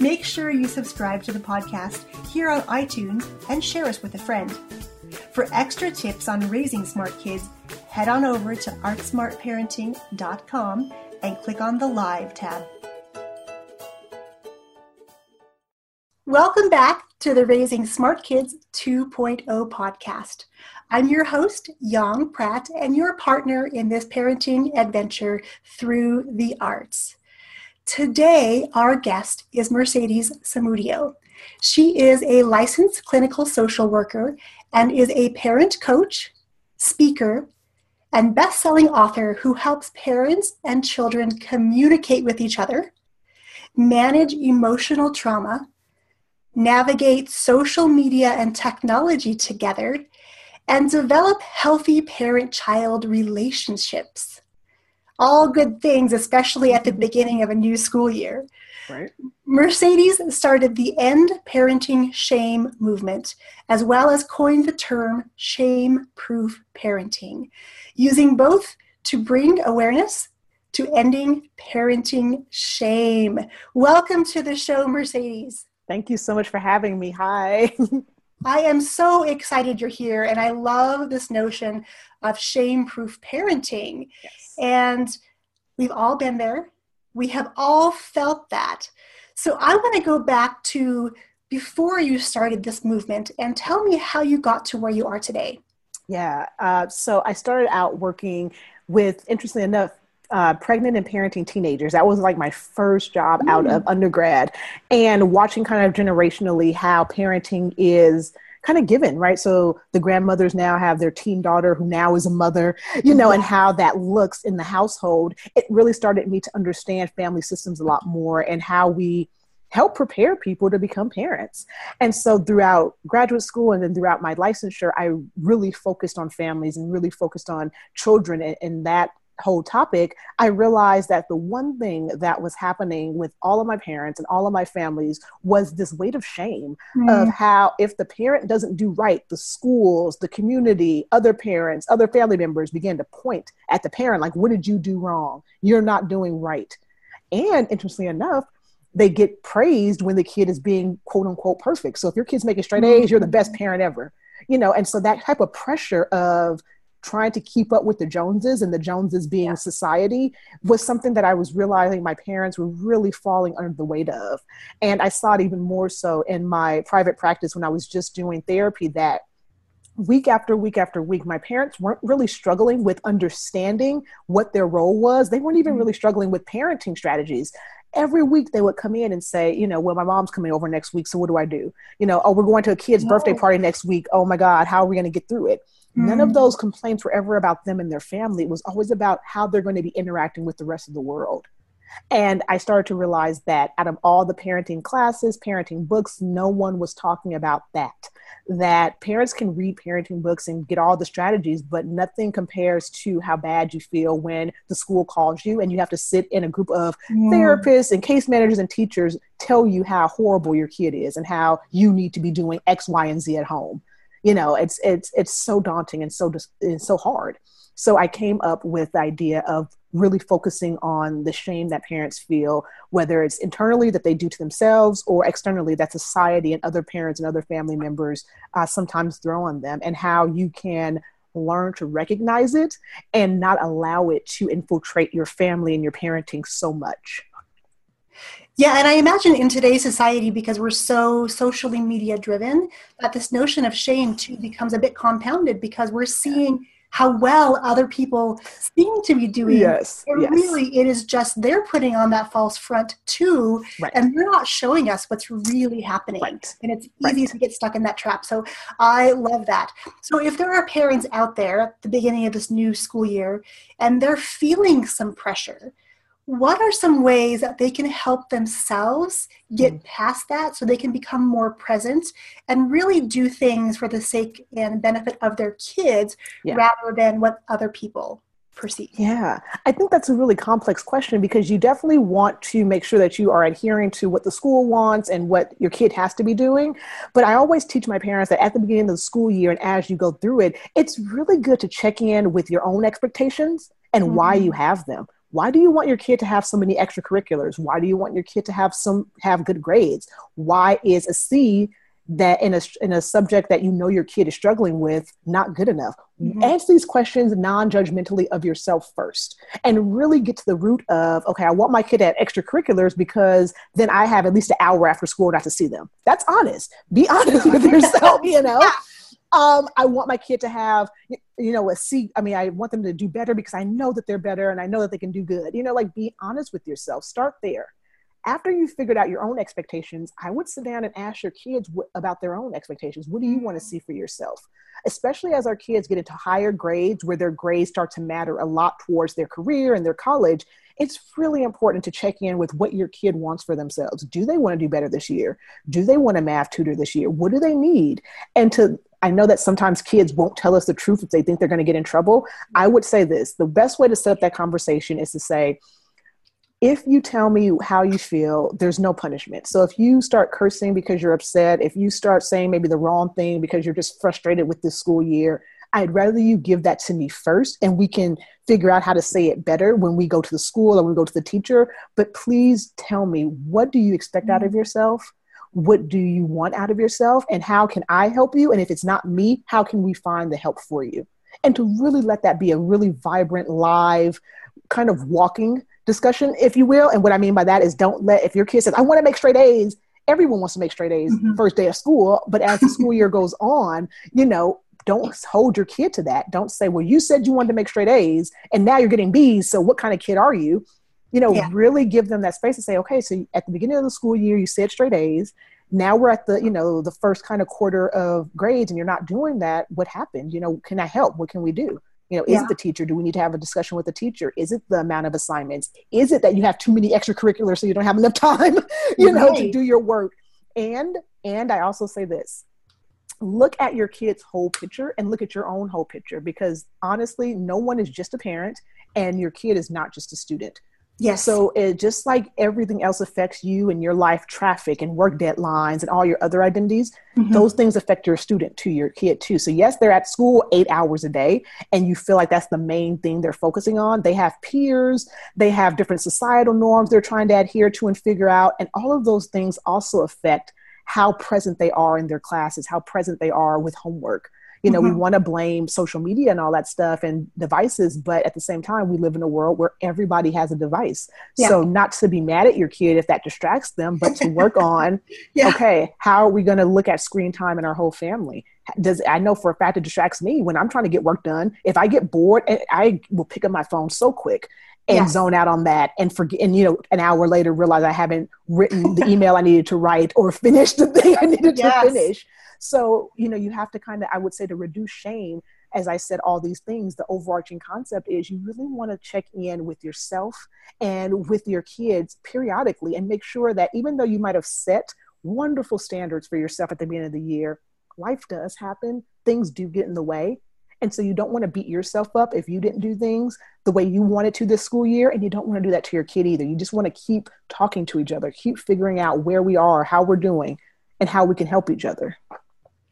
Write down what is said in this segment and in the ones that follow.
Make sure you subscribe to the podcast here on iTunes and share us with a friend. For extra tips on raising smart kids, head on over to artsmartparenting.com and click on the Live tab. Welcome back to the Raising Smart Kids 2.0 podcast. I'm your host, Yang Pratt, and your partner in this parenting adventure through the arts. Today, our guest is Mercedes Samudio. She is a licensed clinical social worker and is a parent coach, speaker, and best selling author who helps parents and children communicate with each other, manage emotional trauma, navigate social media and technology together, and develop healthy parent child relationships all good things, especially at the mm-hmm. beginning of a new school year. Right. Mercedes started the End Parenting Shame movement, as well as coined the term shame proof parenting, using both to bring awareness to ending parenting shame. Welcome to the show, Mercedes. Thank you so much for having me. Hi. I am so excited you're here, and I love this notion of shame proof parenting. Yes. And we've all been there, we have all felt that. So I want to go back to before you started this movement and tell me how you got to where you are today. Yeah. Uh, so I started out working with, interestingly enough, uh, pregnant and parenting teenagers. That was like my first job out of undergrad, and watching kind of generationally how parenting is kind of given, right? So the grandmothers now have their teen daughter who now is a mother, you know, and how that looks in the household. It really started me to understand family systems a lot more and how we help prepare people to become parents. And so throughout graduate school and then throughout my licensure, I really focused on families and really focused on children and, and that whole topic, I realized that the one thing that was happening with all of my parents and all of my families was this weight of shame mm. of how if the parent doesn't do right, the schools, the community, other parents, other family members begin to point at the parent like, what did you do wrong? You're not doing right. And interestingly enough, they get praised when the kid is being quote unquote perfect. So if your kid's making straight A's, you're the best parent ever. You know, and so that type of pressure of trying to keep up with the Joneses and the Joneses being yeah. society was something that I was realizing my parents were really falling under the weight of. And I saw it even more so in my private practice when I was just doing therapy that week after week after week, my parents weren't really struggling with understanding what their role was. They weren't even mm-hmm. really struggling with parenting strategies every week they would come in and say, you know, well, my mom's coming over next week, so what do I do? You know, oh, we're going to a kid's no. birthday party next week. Oh my God, how are we going to get through it? Mm-hmm. None of mm. those complaints were ever about them and their family. It was always about how they're going to be interacting with the rest of the world. And I started to realize that out of all the parenting classes, parenting books, no one was talking about that. That parents can read parenting books and get all the strategies, but nothing compares to how bad you feel when the school calls you and you have to sit in a group of mm. therapists and case managers and teachers tell you how horrible your kid is and how you need to be doing X, Y, and Z at home you know it's it's it's so daunting and so it's so hard. So i came up with the idea of really focusing on the shame that parents feel whether it's internally that they do to themselves or externally that society and other parents and other family members uh, sometimes throw on them and how you can learn to recognize it and not allow it to infiltrate your family and your parenting so much yeah, and I imagine in today's society, because we're so socially media driven, that this notion of shame too becomes a bit compounded because we're seeing how well other people seem to be doing. Yes. And yes. really, it is just they're putting on that false front too, right. and they're not showing us what's really happening. Right. And it's easy right. to get stuck in that trap. So I love that. So if there are parents out there at the beginning of this new school year and they're feeling some pressure, what are some ways that they can help themselves get mm. past that so they can become more present and really do things for the sake and benefit of their kids yeah. rather than what other people perceive? Yeah, I think that's a really complex question because you definitely want to make sure that you are adhering to what the school wants and what your kid has to be doing. But I always teach my parents that at the beginning of the school year and as you go through it, it's really good to check in with your own expectations and mm-hmm. why you have them. Why do you want your kid to have so many extracurriculars? Why do you want your kid to have some have good grades? Why is a C that in a in a subject that you know your kid is struggling with not good enough mm-hmm. answer these questions non-judgmentally of yourself first and really get to the root of okay i want my kid to have extracurriculars because then i have at least an hour after school not to see them that's honest be honest with yourself you know yeah. Um, i want my kid to have you know a c i mean i want them to do better because i know that they're better and i know that they can do good you know like be honest with yourself start there after you've figured out your own expectations, I would sit down and ask your kids w- about their own expectations. What do you want to see for yourself? Especially as our kids get into higher grades where their grades start to matter a lot towards their career and their college, it's really important to check in with what your kid wants for themselves. Do they want to do better this year? Do they want a math tutor this year? What do they need? And to I know that sometimes kids won't tell us the truth if they think they're going to get in trouble. I would say this the best way to set up that conversation is to say, if you tell me how you feel, there's no punishment. So if you start cursing because you're upset, if you start saying maybe the wrong thing because you're just frustrated with this school year, I'd rather you give that to me first and we can figure out how to say it better when we go to the school or when we go to the teacher. But please tell me what do you expect out of mm-hmm. yourself? What do you want out of yourself? And how can I help you? And if it's not me, how can we find the help for you? And to really let that be a really vibrant, live, kind of walking discussion, if you will. And what I mean by that is don't let, if your kid says, I want to make straight A's, everyone wants to make straight A's mm-hmm. first day of school. But as the school year goes on, you know, don't hold your kid to that. Don't say, well, you said you wanted to make straight A's and now you're getting B's. So what kind of kid are you? You know, yeah. really give them that space to say, okay, so at the beginning of the school year, you said straight A's. Now we're at the, you know, the first kind of quarter of grades and you're not doing that. What happened? You know, can I help? What can we do? You know, is yeah. it the teacher? Do we need to have a discussion with the teacher? Is it the amount of assignments? Is it that you have too many extracurriculars so you don't have enough time, you right. know, to do your work? And and I also say this look at your kid's whole picture and look at your own whole picture because honestly, no one is just a parent and your kid is not just a student. Yes. So it just like everything else affects you and your life traffic and work deadlines and all your other identities, mm-hmm. those things affect your student to your kid too. So yes, they're at school eight hours a day and you feel like that's the main thing they're focusing on. They have peers, they have different societal norms they're trying to adhere to and figure out. And all of those things also affect how present they are in their classes, how present they are with homework you know, mm-hmm. we want to blame social media and all that stuff and devices, but at the same time, we live in a world where everybody has a device. Yeah. So, not to be mad at your kid if that distracts them, but to work on, yeah. okay, how are we going to look at screen time in our whole family? Does I know for a fact it distracts me when I'm trying to get work done. If I get bored, I will pick up my phone so quick and zone out on that and forget and you know an hour later realize i haven't written the email i needed to write or finished the thing i needed yes. to finish so, you know, you have to kind of, I would say, to reduce shame, as I said, all these things, the overarching concept is you really want to check in with yourself and with your kids periodically and make sure that even though you might have set wonderful standards for yourself at the beginning of the year, life does happen, things do get in the way. And so you don't want to beat yourself up if you didn't do things the way you wanted to this school year. And you don't want to do that to your kid either. You just want to keep talking to each other, keep figuring out where we are, how we're doing, and how we can help each other.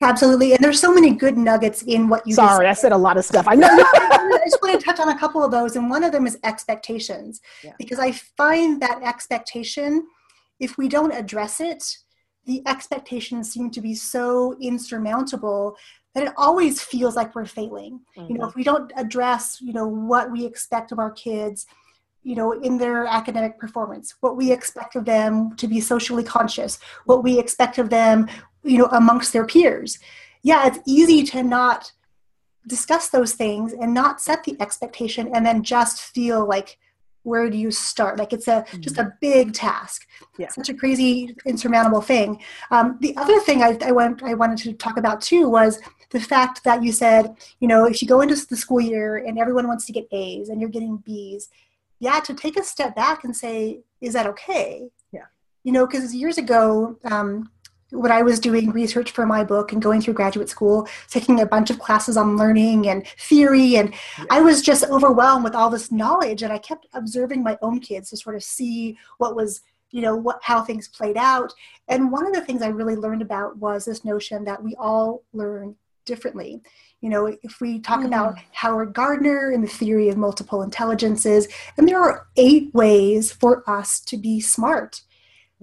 Absolutely. And there's so many good nuggets in what you Sorry, I said a lot of stuff. I know. I just want to touch on a couple of those. And one of them is expectations. Yeah. Because I find that expectation, if we don't address it, the expectations seem to be so insurmountable that it always feels like we're failing. Mm-hmm. You know, mm-hmm. if we don't address, you know, what we expect of our kids, you know, in their academic performance, what we expect of them to be socially conscious, what we expect of them you know amongst their peers yeah it's easy to not discuss those things and not set the expectation and then just feel like where do you start like it's a mm-hmm. just a big task yeah. such a crazy insurmountable thing um, the other thing I, I, went, I wanted to talk about too was the fact that you said you know if you go into the school year and everyone wants to get a's and you're getting b's yeah, to take a step back and say, is that okay? Yeah. You know, because years ago, um, when I was doing research for my book and going through graduate school, taking a bunch of classes on learning and theory, and yeah. I was just overwhelmed with all this knowledge. And I kept observing my own kids to sort of see what was, you know, what how things played out. And one of the things I really learned about was this notion that we all learn differently. You know, if we talk mm. about Howard Gardner and the theory of multiple intelligences, and there are eight ways for us to be smart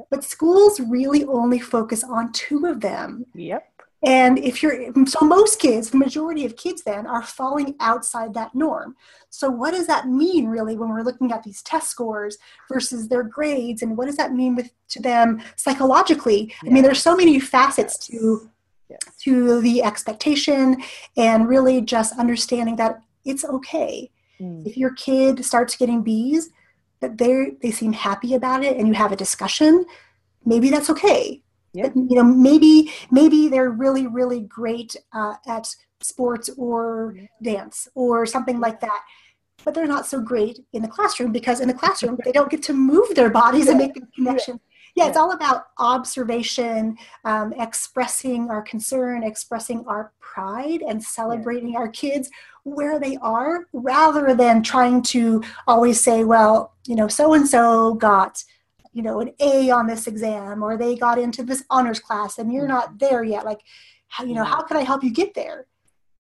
but schools really only focus on two of them. Yep. And if you're, so most kids, the majority of kids then are falling outside that norm. So, what does that mean really when we're looking at these test scores versus their grades? And what does that mean with, to them psychologically? Yes. I mean, there's so many facets yes. to, yes. to the expectation and really just understanding that it's okay. Mm. If your kid starts getting B's, that they they seem happy about it and you have a discussion maybe that's okay yeah. you know maybe maybe they're really really great uh, at sports or dance or something like that but they're not so great in the classroom because in the classroom they don't get to move their bodies yeah. and make the connection yeah. Yeah, it's all about observation um, expressing our concern expressing our pride and celebrating our kids where they are rather than trying to always say, well, you know, so and so got, you know, an A on this exam or they got into this honors class and you're not there yet. Like, how, you know, how can I help you get there?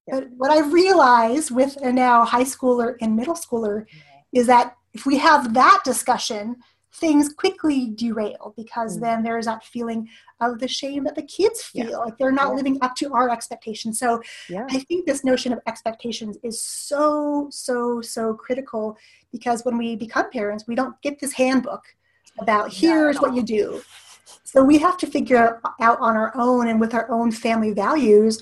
But what i realize with a now high schooler and middle schooler is that if we have that discussion, things quickly derail because mm. then there's that feeling of the shame that the kids feel yeah. like they're not yeah. living up to our expectations so yeah. i think this notion of expectations is so so so critical because when we become parents we don't get this handbook about here's what you do so we have to figure out on our own and with our own family values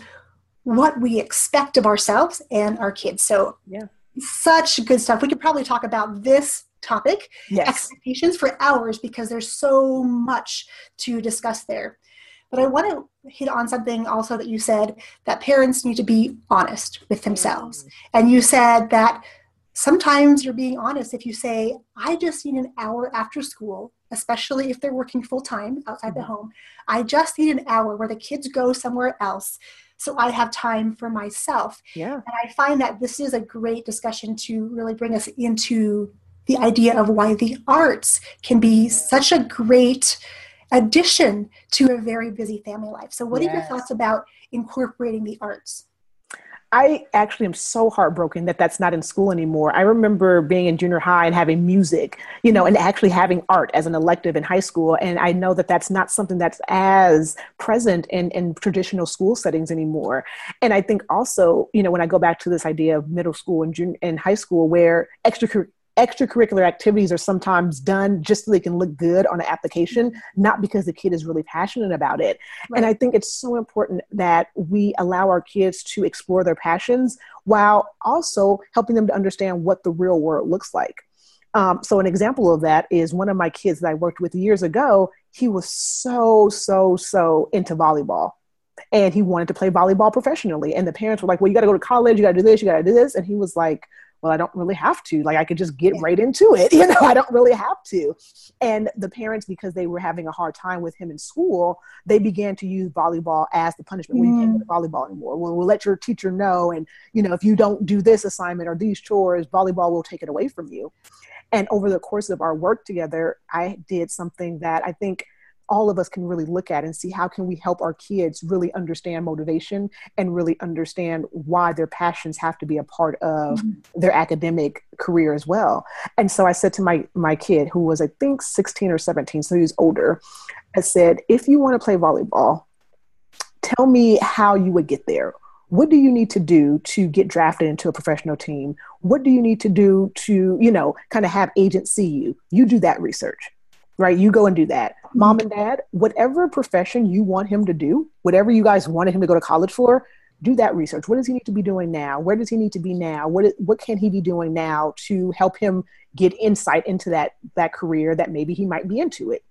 what we expect of ourselves and our kids so yeah such good stuff we could probably talk about this topic, yes. expectations for hours, because there's so much to discuss there. But I want to hit on something also that you said that parents need to be honest with themselves. Mm. And you said that sometimes you're being honest if you say, I just need an hour after school, especially if they're working full time outside mm-hmm. the home. I just need an hour where the kids go somewhere else so I have time for myself. Yeah. And I find that this is a great discussion to really bring us into the idea of why the arts can be such a great addition to a very busy family life. So, what yes. are your thoughts about incorporating the arts? I actually am so heartbroken that that's not in school anymore. I remember being in junior high and having music, you know, and actually having art as an elective in high school. And I know that that's not something that's as present in, in traditional school settings anymore. And I think also, you know, when I go back to this idea of middle school and, junior, and high school where extracurricular extracurricular activities are sometimes done just so they can look good on an application, not because the kid is really passionate about it. Right. And I think it's so important that we allow our kids to explore their passions while also helping them to understand what the real world looks like. Um, so, an example of that is one of my kids that I worked with years ago. He was so, so, so into volleyball and he wanted to play volleyball professionally. And the parents were like, Well, you got to go to college, you got to do this, you got to do this. And he was like, well, I don't really have to. Like, I could just get right into it. You know, I don't really have to. And the parents, because they were having a hard time with him in school, they began to use volleyball as the punishment. Mm. You can't go to volleyball anymore. Well, we'll let your teacher know. And, you know, if you don't do this assignment or these chores, volleyball will take it away from you. And over the course of our work together, I did something that I think all of us can really look at and see how can we help our kids really understand motivation and really understand why their passions have to be a part of mm-hmm. their academic career as well. And so i said to my my kid who was i think 16 or 17 so he was older i said if you want to play volleyball tell me how you would get there. What do you need to do to get drafted into a professional team? What do you need to do to you know kind of have agents see you? You do that research right? You go and do that. Mm-hmm. Mom and dad, whatever profession you want him to do, whatever you guys wanted him to go to college for, do that research. What does he need to be doing now? Where does he need to be now? What, is, what can he be doing now to help him get insight into that, that career that maybe he might be into it?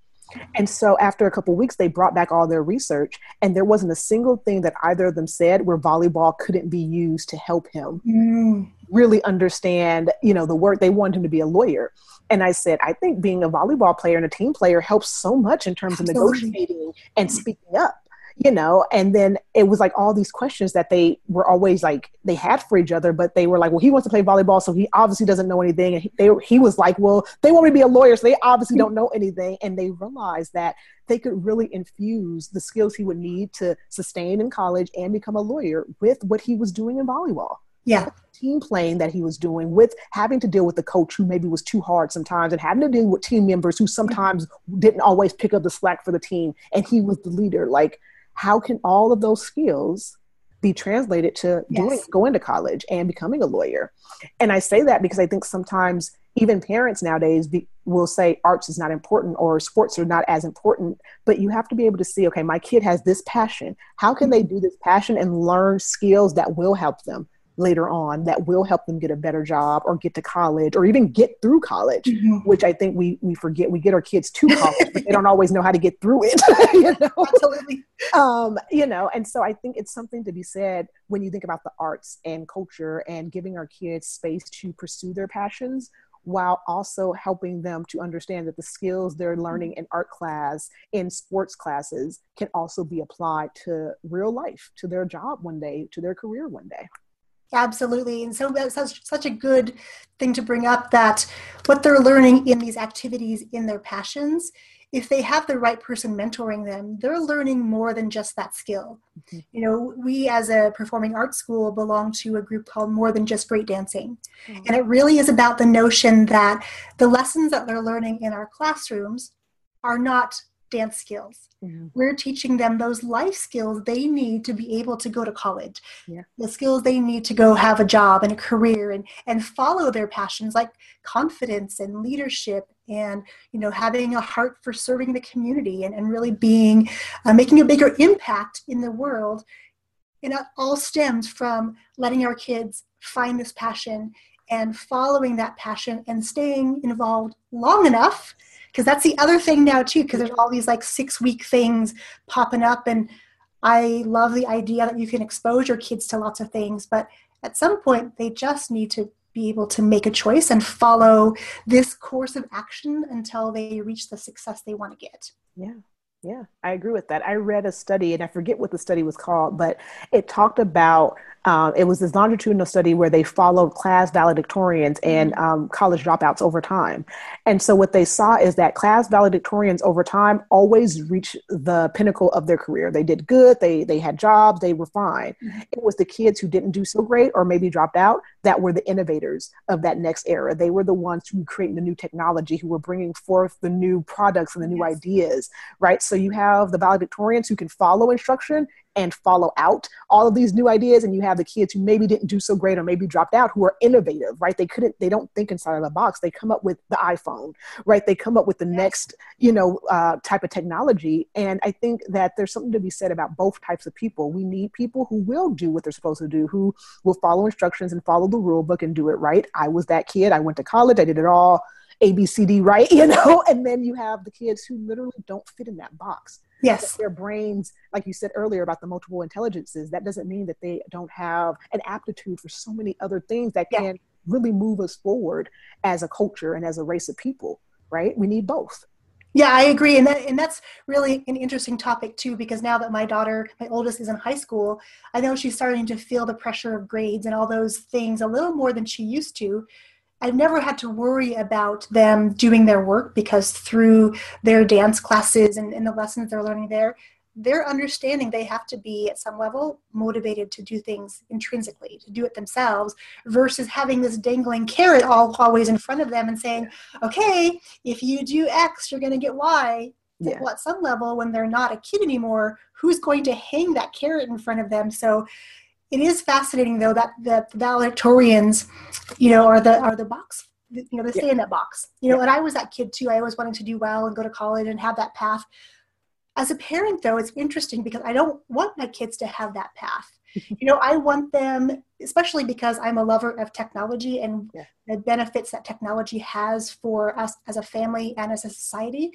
And so after a couple weeks, they brought back all their research, and there wasn't a single thing that either of them said where volleyball couldn't be used to help him mm. really understand, you know, the work. They wanted him to be a lawyer. And I said, I think being a volleyball player and a team player helps so much in terms Absolutely. of negotiating and speaking up you know and then it was like all these questions that they were always like they had for each other but they were like well he wants to play volleyball so he obviously doesn't know anything. And he, they, he was like well they want me to be a lawyer so they obviously don't know anything. And they realized that they could really infuse the skills he would need to sustain in college and become a lawyer with what he was doing in volleyball. Yeah. Team playing that he was doing with having to deal with the coach who maybe was too hard sometimes and having to deal with team members who sometimes didn't always pick up the slack for the team. And he was the leader. Like how can all of those skills be translated to yes. doing going to college and becoming a lawyer? And i say that because i think sometimes even parents nowadays be, will say arts is not important or sports are not as important but you have to be able to see okay my kid has this passion. How can they mm-hmm. do this passion and learn skills that will help them later on that will help them get a better job or get to college or even get through college mm-hmm. which i think we we forget. We get our kids to college but they don't always know how to get through it you know? Absolutely. Um you know and so i think it's something to be said when you think about the arts and culture and giving our kids space to pursue their passions while also helping them to understand that the skills they're learning in art class in sports classes can also be applied to real life to their job one day to their career one day Absolutely. And so that's such, such a good thing to bring up that what they're learning in these activities, in their passions, if they have the right person mentoring them, they're learning more than just that skill. Mm-hmm. You know, we as a performing arts school belong to a group called More Than Just Great Dancing. Mm-hmm. And it really is about the notion that the lessons that they're learning in our classrooms are not dance skills. We're teaching them those life skills they need to be able to go to college. Yeah. The skills they need to go have a job and a career and and follow their passions like confidence and leadership and you know having a heart for serving the community and, and really being uh, making a bigger impact in the world. And it all stems from letting our kids find this passion and following that passion and staying involved long enough because that's the other thing now too because there's all these like six week things popping up and i love the idea that you can expose your kids to lots of things but at some point they just need to be able to make a choice and follow this course of action until they reach the success they want to get. Yeah. Yeah, I agree with that. I read a study, and I forget what the study was called, but it talked about uh, it was this longitudinal study where they followed class valedictorians and mm-hmm. um, college dropouts over time. And so what they saw is that class valedictorians over time always reach the pinnacle of their career. They did good, they they had jobs, they were fine. Mm-hmm. It was the kids who didn't do so great or maybe dropped out that were the innovators of that next era. They were the ones who created the new technology, who were bringing forth the new products and the new yes. ideas, right? So you have the valedictorians who can follow instruction and follow out all of these new ideas and you have the kids who maybe didn't do so great or maybe dropped out who are innovative right? They couldn't they don't think inside of the box. They come up with the iphone right? They come up with the next you know uh, type of technology. And i think that there's something to be said about both types of people. We need people who will do what they're supposed to do who will follow instructions and follow the rule book and do it right. I was that kid. I went to college. I did it all abcd right? You know? And then you have the kids who literally don't fit in that box yes their brains like you said earlier about the multiple intelligences that doesn't mean that they don't have an aptitude for so many other things that yeah. can really move us forward as a culture and as a race of people right we need both yeah, I agree, and that and that's really an interesting topic too. Because now that my daughter, my oldest, is in high school, I know she's starting to feel the pressure of grades and all those things a little more than she used to. I've never had to worry about them doing their work because through their dance classes and, and the lessons they're learning there, they're understanding they have to be at some level motivated to do things intrinsically, to do it themselves, versus having this dangling carrot all always in front of them and saying, okay, if you do X, you're going to get Y. Yeah. Well, at some level, when they're not a kid anymore, who's going to hang that carrot in front of them? So it is fascinating though that the valedictorians, you know, are the are the box you know they stay yeah. in that box you know yeah. and i was that kid too i always wanted to do well and go to college and have that path as a parent though it's interesting because i don't want my kids to have that path you know i want them especially because i'm a lover of technology and yeah. the benefits that technology has for us as a family and as a society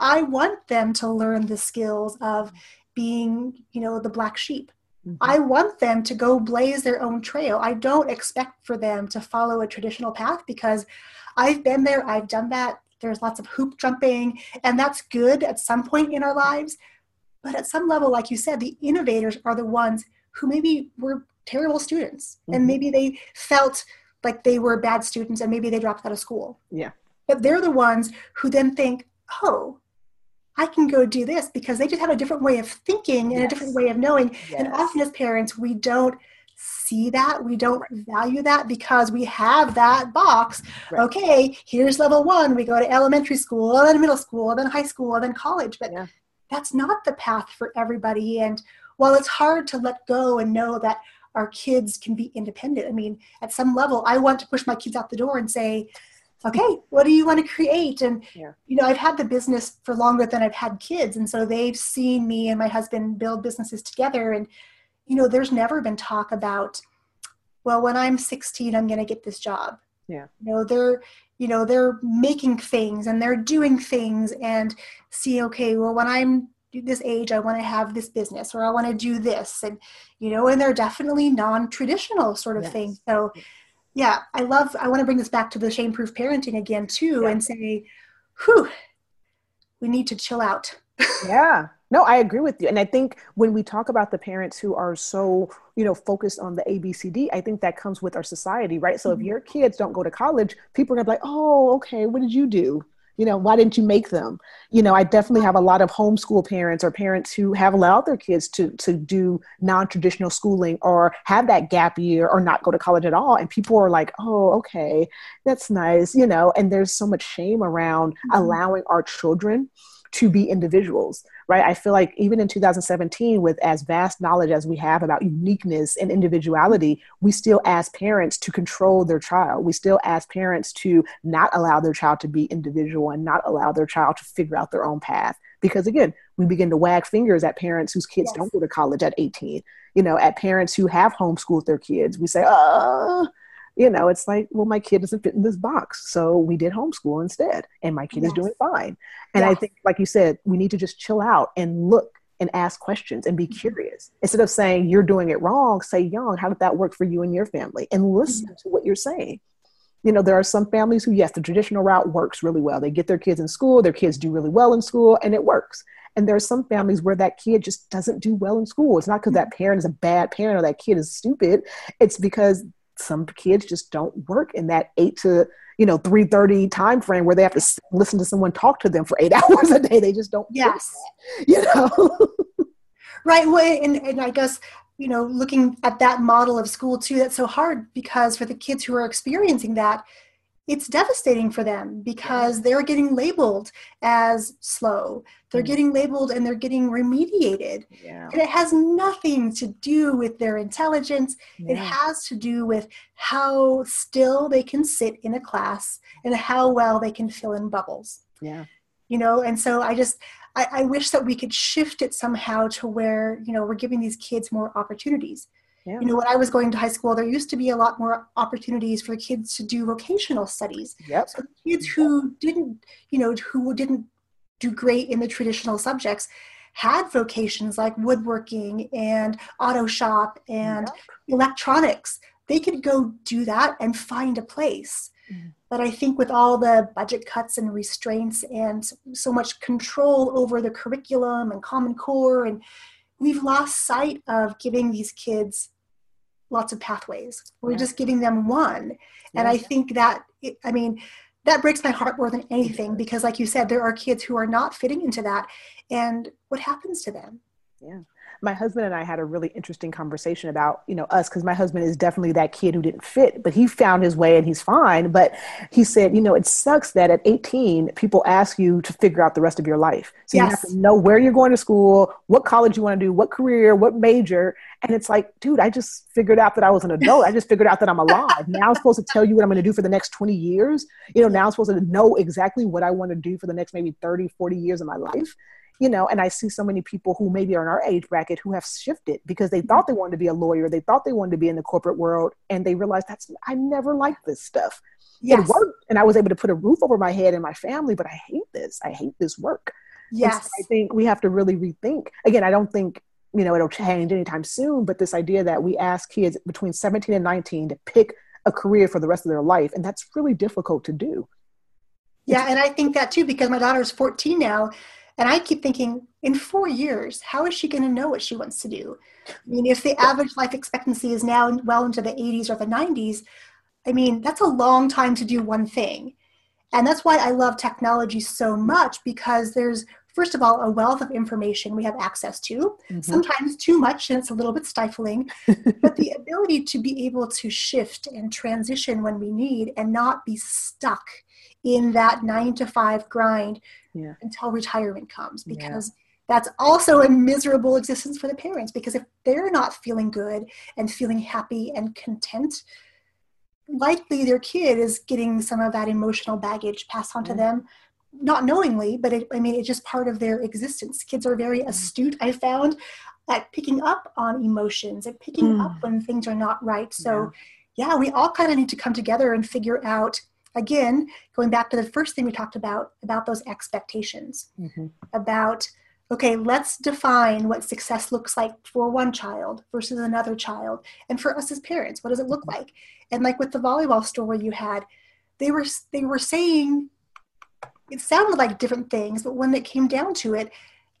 I want them to learn the skills of mm. being, you know, the black sheep. Mm-hmm. I want them to go blaze their own trail. I don't expect for them to follow a traditional path because I've been there, I've done that. There's lots of hoop jumping, and that's good at some point in our lives. But at some level, like you said, the innovators are the ones who maybe were terrible students mm-hmm. and maybe they felt like they were bad students and maybe they dropped out of school. Yeah. But they're the ones who then think, oh, I can go do this because they just have a different way of thinking and yes. a different way of knowing. Yes. And often as parents, we don't see that. We don't value that because we have that box. Right. Okay, here's level one. We go to elementary school, then middle school, then high school, then college. But yeah. that's not the path for everybody. And while it's hard to let go and know that our kids can be independent, I mean, at some level, I want to push my kids out the door and say, okay what do you want to create? And yeah. you know i've had the business for longer than i've had kids and so they've seen me and my husband build businesses together and you know there's never been talk about well when i'm 16 i'm going to get this job. Yeah. You know they're you know they're making things and they're doing things and see okay well when i'm this age i want to have this business or i want to do this and you know and they're definitely non-traditional sort of yes. things. So yeah, I love, I want to bring this back to the shame proof parenting again, too, yeah. and say, whew, we need to chill out. yeah. No, I agree with you. And I think when we talk about the parents who are so, you know, focused on the ABCD, I think that comes with our society, right? So mm-hmm. if your kids don't go to college, people are gonna be like, oh, okay, what did you do? You know why didn't you make them you know i definitely have a lot of homeschool parents or parents who have allowed their kids to to do non-traditional schooling or have that gap year or not go to college at all and people are like oh okay that's nice you know and there's so much shame around mm-hmm. allowing our children to be individuals right? I feel like even in 2017 with as vast knowledge as we have about uniqueness and individuality we still ask parents to control their child. We still ask parents to not allow their child to be individual and not allow their child to figure out their own path. Because again we begin to wag fingers at parents whose kids yes. don't go to college at 18 you know at parents who have homeschooled their kids. We say oh you know, it's like, well, my kid doesn't fit in this box. So we did homeschool instead, and my kid yes. is doing fine. And yes. I think, like you said, we need to just chill out and look and ask questions and be mm-hmm. curious. Instead of saying you're doing it wrong, say, Young, how did that work for you and your family? And listen mm-hmm. to what you're saying. You know, there are some families who, yes, the traditional route works really well. They get their kids in school, their kids do really well in school, and it works. And there are some families where that kid just doesn't do well in school. It's not because that mm-hmm. parent is a bad parent or that kid is stupid. It's because some kids just don't work in that eight to you know 3.30 time frame where they have to listen to someone talk to them for eight hours a day. They just don't yes. you know? Right. Well and, and i guess you know looking at that model of school too that's so hard because for the kids who are experiencing that it's devastating for them because they're getting labeled as slow. They're mm. getting labeled and they're getting remediated. Yeah. And it has nothing to do with their intelligence. Yeah. It has to do with how still they can sit in a class and how well they can fill in bubbles. Yeah. You know, and so I just, I, I wish that we could shift it somehow to where, you know, we're giving these kids more opportunities yeah. You know, when I was going to high school, there used to be a lot more opportunities for kids to do vocational studies. Yep. So kids who didn't, you know, who didn't do great in the traditional subjects had vocations like woodworking and auto shop and yep. electronics. They could go do that and find a place. Mm. But I think with all the budget cuts and restraints and so much control over the curriculum and Common Core, and we've lost sight of giving these kids lots of pathways. We're yeah. just giving them one. And yeah. I think that, it, I mean, that breaks my heart more than anything because, like you said, there are kids who are not fitting into that. And what happens to them? Yeah my husband and I had a really interesting conversation about, you know, us, because my husband is definitely that kid who didn't fit, but he found his way and he's fine. But he said, you know, it sucks that at 18, people ask you to figure out the rest of your life. So yes. you have to know where you're going to school, what college you want to do, what career, what major. And it's like, dude, I just figured out that I was an adult. I just figured out that I'm alive. Now I'm supposed to tell you what I'm going to do for the next 20 years. You know, now I'm supposed to know exactly what I want to do for the next maybe 30, 40 years of my life you know, and I see so many people who maybe are in our age bracket who have shifted because they mm-hmm. thought they wanted to be a lawyer, they thought they wanted to be in the corporate world, and they realized that's I never liked this stuff. Yes. It worked, and I was able to put a roof over my head and my family, but I hate this. I hate this work. Yes. So I think we have to really rethink. Again, I don't think you know it'll change anytime soon, but this idea that we ask kids between 17 and 19 to pick a career for the rest of their life, and that's really difficult to do. Yeah, and I think that too because my daughter is 14 now, and I keep thinking, in four years, how is she going to know what she wants to do? I mean, if the average life expectancy is now well into the 80s or the 90s, I mean, that's a long time to do one thing. And that's why I love technology so much because there's, first of all, a wealth of information we have access to, mm-hmm. sometimes too much and it's a little bit stifling, but the ability to be able to shift and transition when we need and not be stuck in that nine to five grind yeah. until retirement comes because. Yeah that's also a miserable existence for the parents because if they're not feeling good and feeling happy and content likely their kid is getting some of that emotional baggage passed on to mm-hmm. them not knowingly but it, i mean it's just part of their existence kids are very astute i found at picking up on emotions and picking mm. up when things are not right so yeah, yeah we all kind of need to come together and figure out again going back to the first thing we talked about about those expectations mm-hmm. about okay, let's define what success looks like for one child versus another child. And for us as parents, what does it look like? And like with the volleyball story you had, they were they were saying it sounded like different things, but when it came down to it,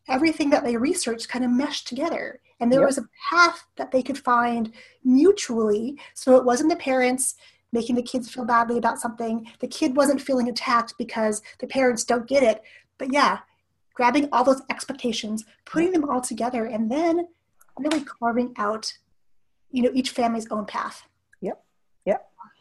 everything that they researched kind of meshed together. And there yep. was a path that they could find mutually. So it wasn't the parents making the kids feel badly about something. The kid wasn't feeling attacked because the parents don't get it. But yeah, grabbing all those expectations, putting them all together, and then really carving out, you know, each family's own path.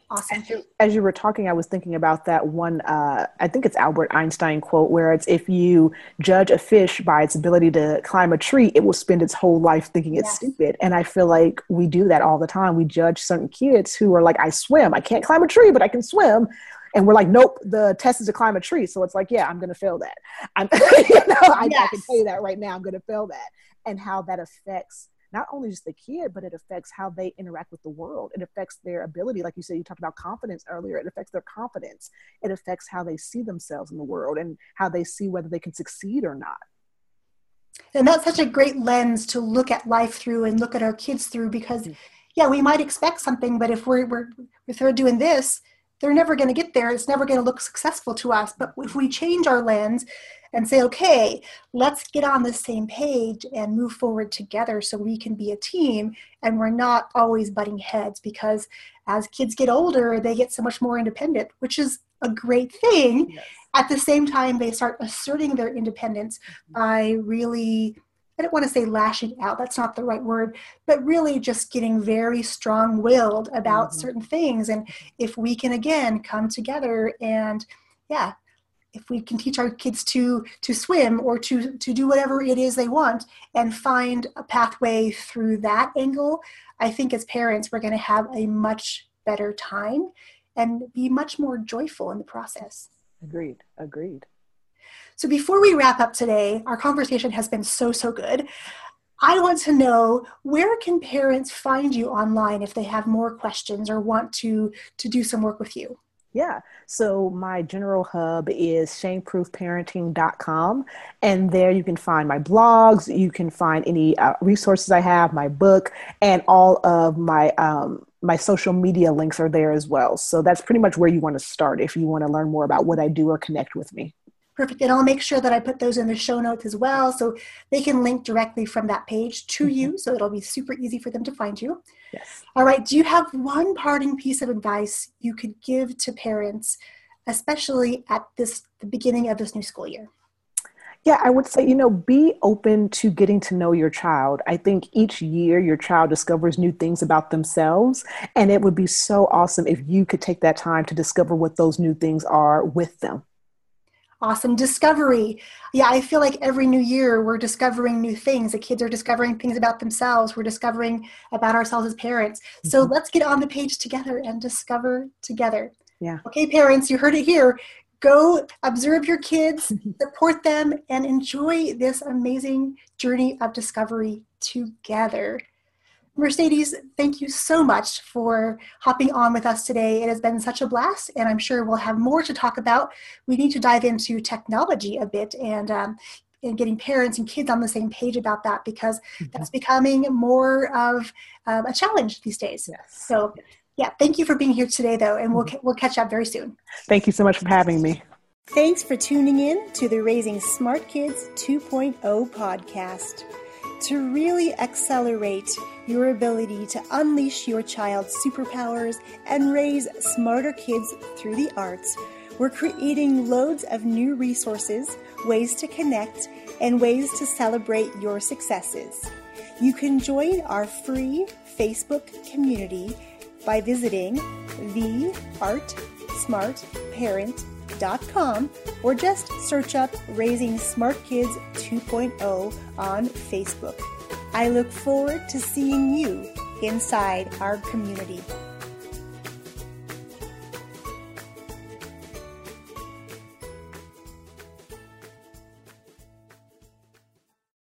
Awesome. As you, as you were talking, I was thinking about that one, uh, I think it's Albert Einstein quote, where it's if you judge a fish by its ability to climb a tree, it will spend its whole life thinking it's yes. stupid. And I feel like we do that all the time. We judge certain kids who are like, I swim, I can't climb a tree, but I can swim and we're like, nope, the test is to climb a tree. So it's like, yeah, I'm going to fail that. I'm, you know, I, yes. I can tell you that right now. I'm going to fail that. And how that affects not only just the kid, but it affects how they interact with the world. It affects their ability. Like you said, you talked about confidence earlier. It affects their confidence. It affects how they see themselves in the world and how they see whether they can succeed or not. And that's such a great lens to look at life through and look at our kids through because, mm-hmm. yeah, we might expect something, but if we're, we're if they're doing this, they're never going to get there. It's never going to look successful to us. But if we change our lens and say, okay, let's get on the same page and move forward together so we can be a team and we're not always butting heads because as kids get older, they get so much more independent, which is a great thing. Yes. At the same time, they start asserting their independence mm-hmm. by really I don't want to say lashing out, that's not the right word, but really just getting very strong willed about mm-hmm. certain things. And if we can again come together and, yeah, if we can teach our kids to to swim or to to do whatever it is they want and find a pathway through that angle i think as parents we're going to have a much better time and be much more joyful in the process agreed agreed so before we wrap up today, our conversation has been so, so good. I want to know where can parents find you online if they have more questions or want to to do some work with you? Yeah. So my general hub is shameproofparenting.com. And there you can find my blogs, you can find any uh, resources I have, my book, and all of my um, my social media links are there as well. So that's pretty much where you want to start if you want to learn more about what I do or connect with me. Perfect. And I'll make sure that I put those in the show notes as well so they can link directly from that page to mm-hmm. you. So it'll be super easy for them to find you. Yes. All right. Do you have one parting piece of advice you could give to parents, especially at this the beginning of this new school year? Yeah, I would say, you know, be open to getting to know your child. I think each year your child discovers new things about themselves. And it would be so awesome if you could take that time to discover what those new things are with them awesome discovery. Yeah i feel like every new year we're discovering new things. The kids are discovering things about themselves. We're discovering about ourselves as parents. Mm-hmm. so let's get on the page together and discover together. Yeah. Okay parents you heard it here. Go observe your kids support them and enjoy this amazing journey of discovery together Mercedes, thank you so much for hopping on with us today. It has been such a blast, and I'm sure we'll have more to talk about. We need to dive into technology a bit, and um, and getting parents and kids on the same page about that because Mm-hmm. that's becoming more of um, a challenge these days. Yes. So, yeah, thank you for being here today, though, and we'll Mm-hmm. ca- we'll catch up very soon. Thank you so much for having me. Thanks for tuning in to the Raising Smart Kids 2.0 podcast. To really accelerate your ability to unleash your child's superpowers and raise smarter kids through the arts, we're creating loads of new resources, ways to connect, and ways to celebrate your successes. You can join our free Facebook community by visiting theartsmartparent.com or just search up Raising Smart Kids 2.0 on Facebook. I look forward to seeing you inside our community.